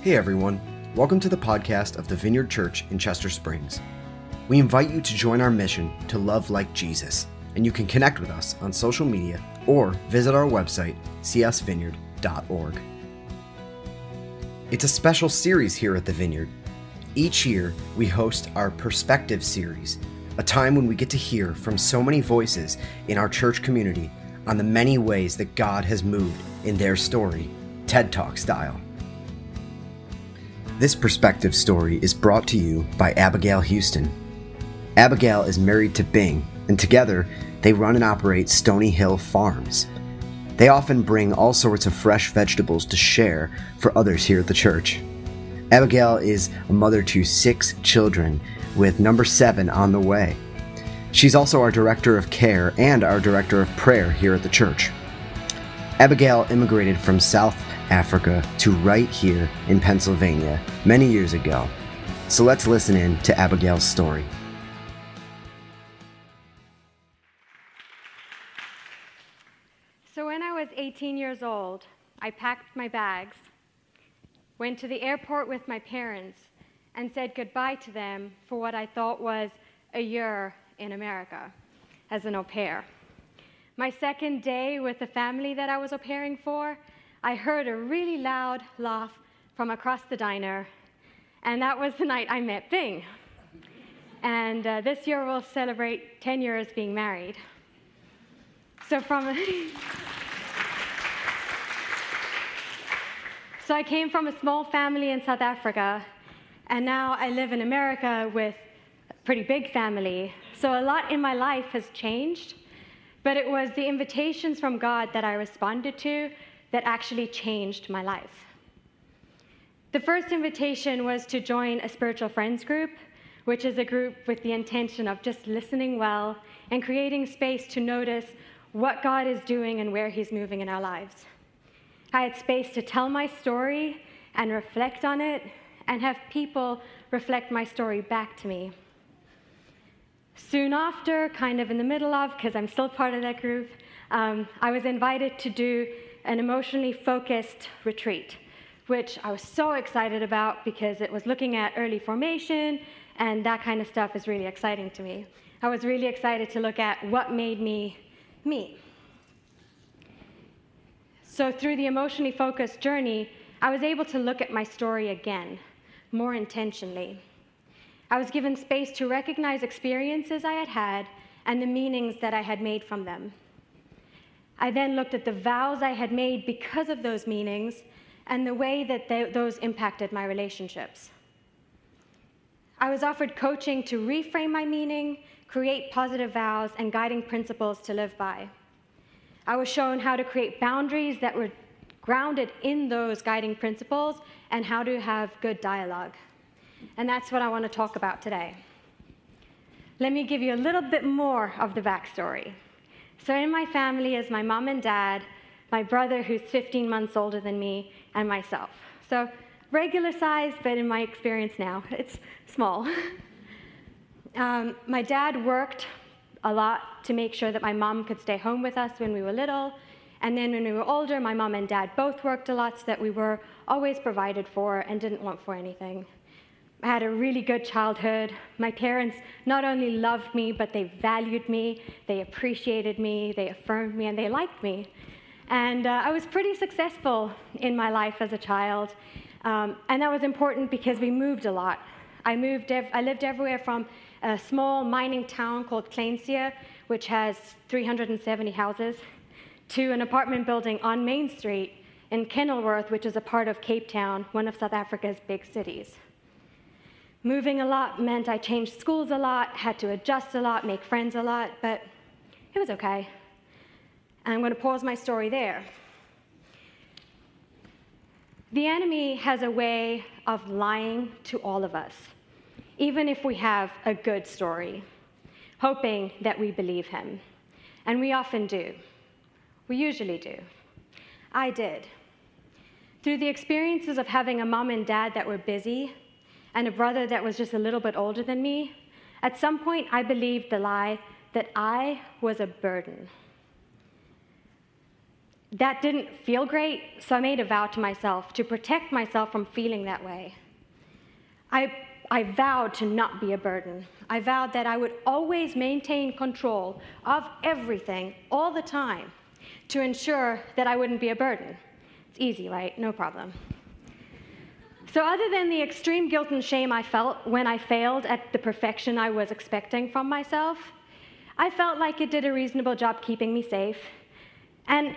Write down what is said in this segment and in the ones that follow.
Hey everyone, welcome to the podcast of the Vineyard Church in Chester Springs. We invite you to join our mission to love like Jesus, and you can connect with us on social media or visit our website, csvineyard.org. It's a special series here at the Vineyard. Each year, we host our Perspective series, a time when we get to hear from so many voices in our church community on the many ways that God has moved in their story, TED Talk style. This perspective story is brought to you by Abigail Houston. Abigail is married to Bing, and together they run and operate Stony Hill Farms. They often bring all sorts of fresh vegetables to share for others here at the church. Abigail is a mother to six children, with number seven on the way. She's also our director of care and our director of prayer here at the church. Abigail immigrated from South Africa to right here in Pennsylvania many years ago. So let's listen in to Abigail's story. So, when I was 18 years old, I packed my bags, went to the airport with my parents, and said goodbye to them for what I thought was a year in America as an au pair. My second day with the family that I was au pairing for, I heard a really loud laugh from across the diner, and that was the night I met Bing. And uh, this year we'll celebrate 10 years being married. So from So I came from a small family in South Africa, and now I live in America with a pretty big family. So a lot in my life has changed, but it was the invitations from God that I responded to that actually changed my life. The first invitation was to join a spiritual friends group, which is a group with the intention of just listening well and creating space to notice what God is doing and where He's moving in our lives. I had space to tell my story and reflect on it and have people reflect my story back to me. Soon after, kind of in the middle of, because I'm still part of that group, um, I was invited to do an emotionally focused retreat, which I was so excited about because it was looking at early formation, and that kind of stuff is really exciting to me. I was really excited to look at what made me me. So, through the emotionally focused journey, I was able to look at my story again, more intentionally. I was given space to recognize experiences I had had and the meanings that I had made from them. I then looked at the vows I had made because of those meanings and the way that they, those impacted my relationships. I was offered coaching to reframe my meaning, create positive vows, and guiding principles to live by. I was shown how to create boundaries that were grounded in those guiding principles and how to have good dialogue. And that's what I want to talk about today. Let me give you a little bit more of the backstory. So, in my family is my mom and dad, my brother, who's 15 months older than me, and myself. So, regular size, but in my experience now, it's small. um, my dad worked a lot to make sure that my mom could stay home with us when we were little. And then when we were older, my mom and dad both worked a lot so that we were always provided for and didn't want for anything. I had a really good childhood. My parents not only loved me, but they valued me, they appreciated me, they affirmed me, and they liked me. And uh, I was pretty successful in my life as a child. Um, and that was important because we moved a lot. I, moved I lived everywhere from a small mining town called Kleinzee, which has 370 houses, to an apartment building on Main Street in Kenilworth, which is a part of Cape Town, one of South Africa's big cities. Moving a lot meant I changed schools a lot, had to adjust a lot, make friends a lot, but it was okay. And I'm going to pause my story there. The enemy has a way of lying to all of us, even if we have a good story, hoping that we believe him. And we often do. We usually do. I did. Through the experiences of having a mom and dad that were busy, and a brother that was just a little bit older than me, at some point I believed the lie that I was a burden. that didn't feel great, so I made a vow to myself to protect myself from feeling that way. I, I vowed to not be a burden. I vowed that I would always maintain control of everything all the time to ensure that I wouldn't be a burden. It's easy, right? No problem. So, other than the extreme guilt and shame I felt when I failed at the perfection I was expecting from myself, I felt like it did a reasonable job keeping me safe. And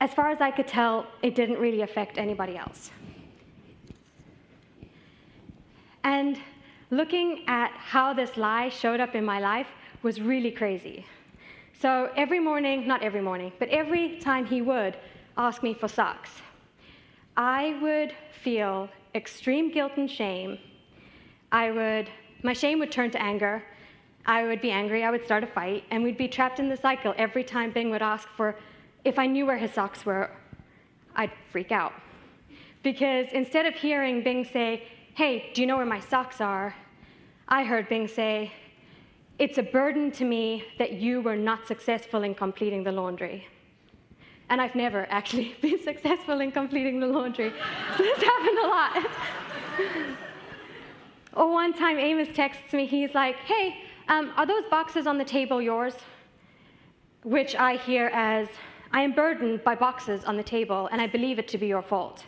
as far as I could tell, it didn't really affect anybody else. And looking at how this lie showed up in my life was really crazy. So every morning, not every morning, but every time he would ask me for socks, I would feel extreme guilt and shame. I would, my shame would turn to anger. I would be angry, I would start a fight, and we'd be trapped in the cycle every time Bing would ask for if I knew where his socks were, I'd freak out. Because instead of hearing Bing say, Hey, do you know where my socks are? I heard Bing say, It's a burden to me that you were not successful in completing the laundry. And I've never actually been successful in completing the laundry. So this happened a lot. or one time Amos texts me, he's like, Hey, um, are those boxes on the table yours? Which I hear as, I am burdened by boxes on the table, and I believe it to be your fault.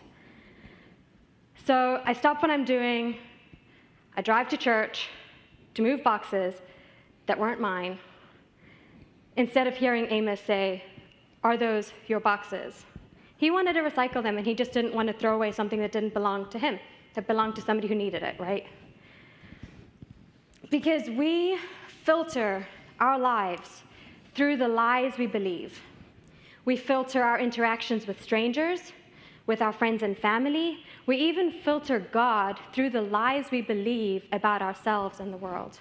So I stop what I'm doing, I drive to church to move boxes that weren't mine, instead of hearing Amos say, Are those your boxes? He wanted to recycle them, and he just didn't want to throw away something that didn't belong to him, that belonged to somebody who needed it, right? Because we filter our lives through the lies we believe. We filter our interactions with strangers, with our friends and family. We even filter God through the lies we believe about ourselves and the world.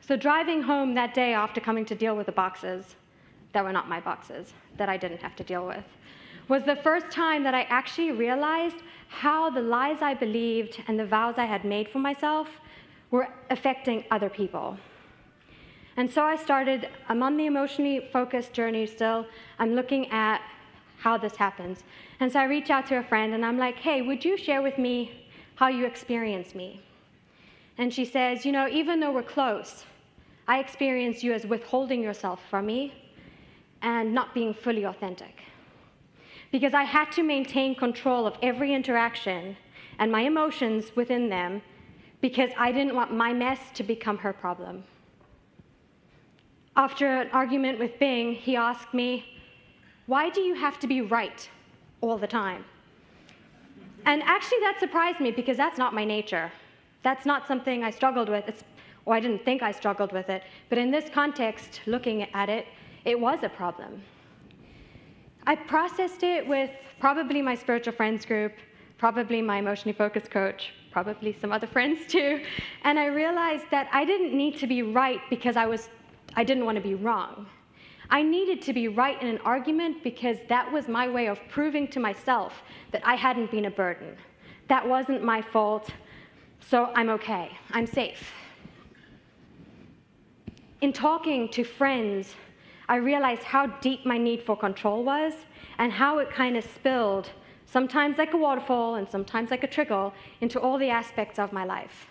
So, driving home that day after coming to deal with the boxes that were not my boxes, that I didn't have to deal with, was the first time that I actually realized how the lies I believed and the vows I had made for myself were affecting other people. And so I started, I'm on the emotionally focused journey still. I'm looking at how this happens. And so I reach out to a friend and I'm like, hey, would you share with me how you experience me? And she says, you know, even though we're close, I experience you as withholding yourself from me and not being fully authentic. Because I had to maintain control of every interaction and my emotions within them because I didn't want my mess to become her problem. After an argument with Bing, he asked me, Why do you have to be right all the time? And actually, that surprised me because that's not my nature. That's not something I struggled with, it's, or I didn't think I struggled with it. But in this context, looking at it, it was a problem. I processed it with probably my spiritual friends group, probably my emotionally focused coach, probably some other friends too. And I realized that I didn't need to be right because I was I didn't want to be wrong. I needed to be right in an argument because that was my way of proving to myself that I hadn't been a burden. That wasn't my fault, so I'm okay. I'm safe. In talking to friends, I realized how deep my need for control was and how it kind of spilled, sometimes like a waterfall and sometimes like a trickle, into all the aspects of my life.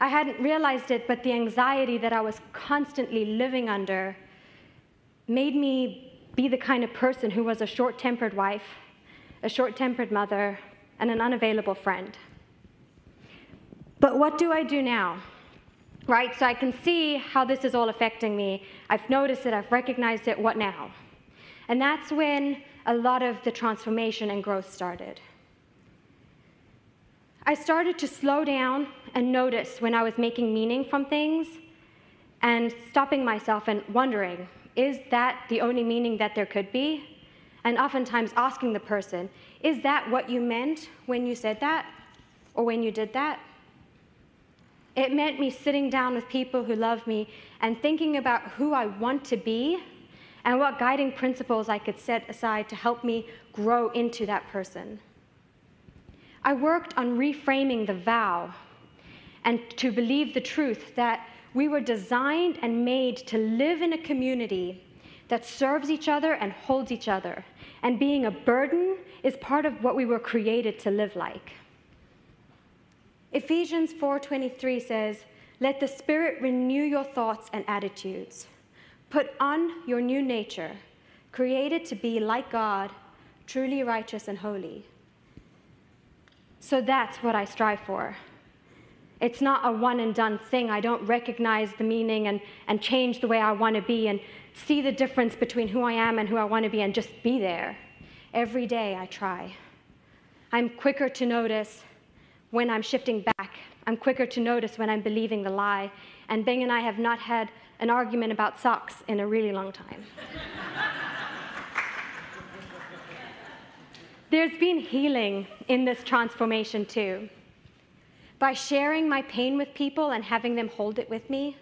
I hadn't realized it, but the anxiety that I was constantly living under made me be the kind of person who was a short tempered wife, a short tempered mother, and an unavailable friend. But what do I do now? Right, so I can see how this is all affecting me. I've noticed it, I've recognized it, what now? And that's when a lot of the transformation and growth started. I started to slow down and notice when I was making meaning from things and stopping myself and wondering, is that the only meaning that there could be? And oftentimes asking the person, is that what you meant when you said that or when you did that? It meant me sitting down with people who love me and thinking about who I want to be and what guiding principles I could set aside to help me grow into that person. I worked on reframing the vow and to believe the truth that we were designed and made to live in a community that serves each other and holds each other. And being a burden is part of what we were created to live like. Ephesians 4:23 says, "Let the Spirit renew your thoughts and attitudes. Put on your new nature, created to be like God, truly righteous and holy." So that's what I strive for. It's not a one and done thing. I don't recognize the meaning and, and change the way I want to be and see the difference between who I am and who I want to be and just be there. Every day I try. I'm quicker to notice when I'm shifting back. I'm quicker to notice when I'm believing the lie. And Bing and I have not had an argument about socks in a really long time. There's been healing in this transformation too. By sharing my pain with people and having them hold it with me,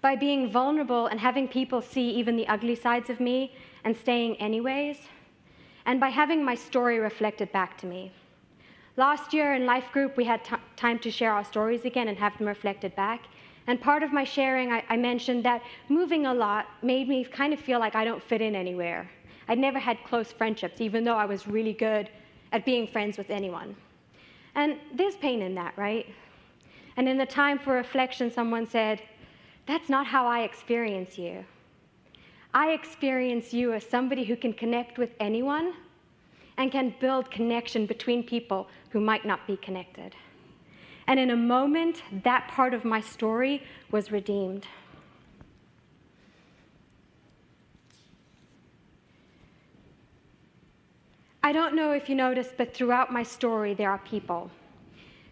by being vulnerable and having people see even the ugly sides of me and staying anyways, and by having my story reflected back to me. Last year in Life Group, we had time to share our stories again and have them reflected back. And part of my sharing, I, I mentioned that moving a lot made me kind of feel like I don't fit in anywhere. I'd never had close friendships, even though I was really good at being friends with anyone. And there's pain in that, right? And in the time for reflection, someone said, That's not how I experience you. I experience you as somebody who can connect with anyone and can build connection between people who might not be connected. And in a moment, that part of my story was redeemed. I don't know if you noticed, but throughout my story, there are people.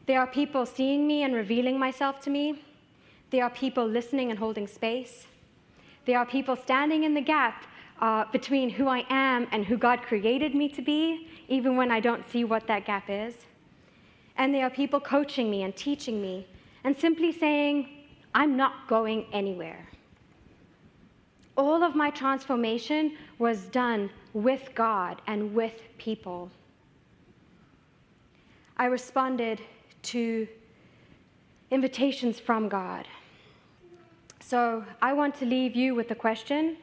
There are people seeing me and revealing myself to me. There are people listening and holding space. There are people standing in the gap uh, between who I am and who God created me to be, even when I don't see what that gap is. And there are people coaching me and teaching me and simply saying, I'm not going anywhere. All of my transformation was done with God and with people. I responded to invitations from God. So I want to leave you with the question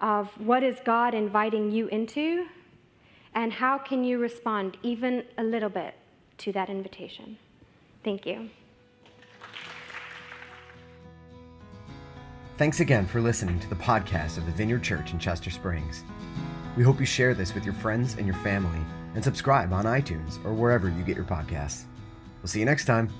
of what is God inviting you into, and how can you respond even a little bit to that invitation? Thank you. Thanks again for listening to the podcast of the Vineyard Church in Chester Springs. We hope you share this with your friends and your family and subscribe on iTunes or wherever you get your podcasts. We'll see you next time.